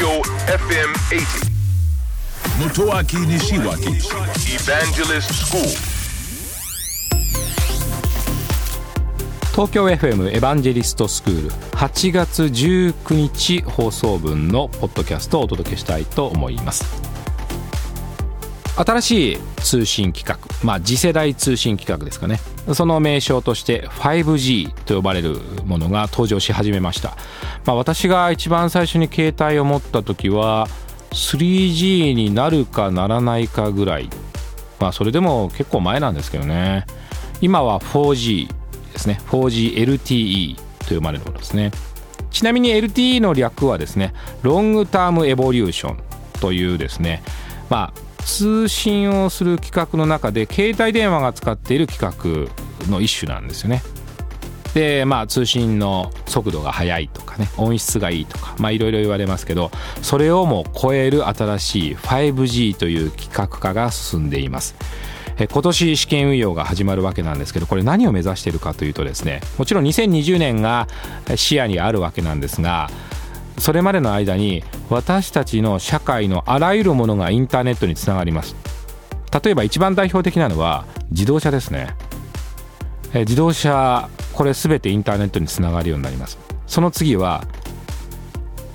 Tokyo FM 80. Motoaki Nishiwaki Evangelist School. 東京 FM エヴァンジェリストスクール8月19日放送分のポッドキャストをお届けしたいと思います新しい通信規格まあ次世代通信規格ですかね。その名称として 5G と呼ばれるものが登場し始めました、まあ、私が一番最初に携帯を持った時は 3G になるかならないかぐらい。まあそれでも結構前なんですけどね。今は 4G ですね。4GLTE と呼ばれるものですね。ちなみに LTE の略はですねロングタームエボリューションというですねまあ通信をする規格の中で携帯電話が使っている規格の一種なんですよね。でまあ通信の速度が速いとかね音質がいいとかまあいろいろ言われますけどそれをも超える新しい 5G という規格化が進んでいます。え今年試験運用が始まるわけなんですけどこれ何を目指しているかというとですねもちろん2020年が視野にあるわけなんですがそれまでの間に私たちの社会のあらゆるものがインターネットにつながります。例えば一番代表的なのは自動車ですね。え自動車これ全てインターネットにつながるようになります。その次は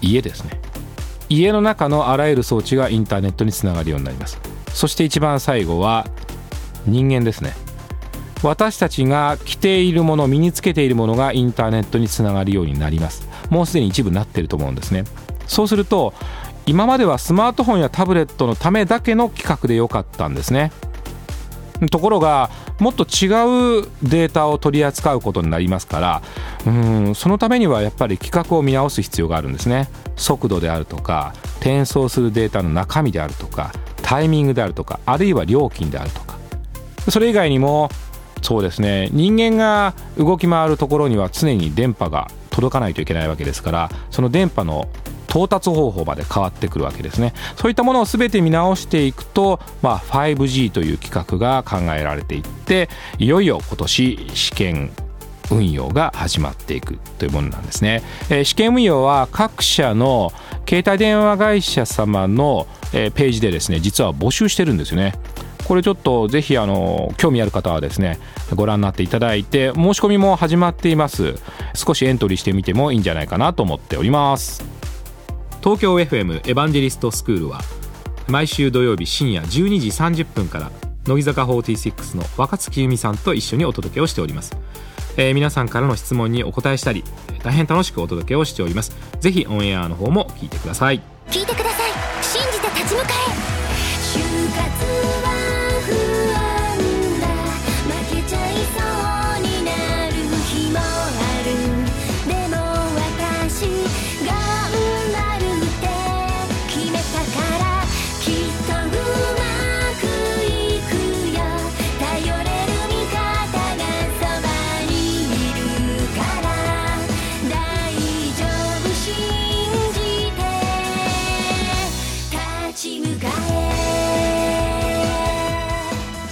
家ですね。家の中のあらゆる装置がインターネットにつながるようになります。そして一番最後は人間ですね。私たちが着ているもの身につけているものがインターネットにつながるようになります。もうすでに一部なっていると思うんですね。そうすると今まではスマートフォンやタブレットのためだけの規格でよかったんですね。ところがもっと違うデータを取り扱うことになりますからうんそのためにはやっぱり規格を見直す必要があるんですね。速度であるとか転送するデータの中身であるとかタイミングであるとかあるいは料金であるとか。それ以外にもそうですね人間が動き回るところには常に電波が届かないといけないわけですからその電波の到達方法まで変わってくるわけですね。そういったものを全て見直していくと、まあ、5G という規格が考えられていっていよいよ今年試験運用が始まっていくというものなんですね、えー、試験運用は各社の携帯電話会社様の、えー、ページでですね実は募集してるんですよね。これちょっとぜひあの興味ある方はですねご覧になっていただいて申し込みも始まっています。少しエントリーしてみてもいいんじゃないかなと思っております。東京 FM エヴァンジェリストスクールは毎週土曜日深夜12時30分から乃木坂46の若月由美さんと一緒にお届けをしております。えー、皆さんからの質問にお答えしたり大変楽しくお届けをしております。ぜひオンエアの方も聞いてください。聞いてください。信じて立ち向かえ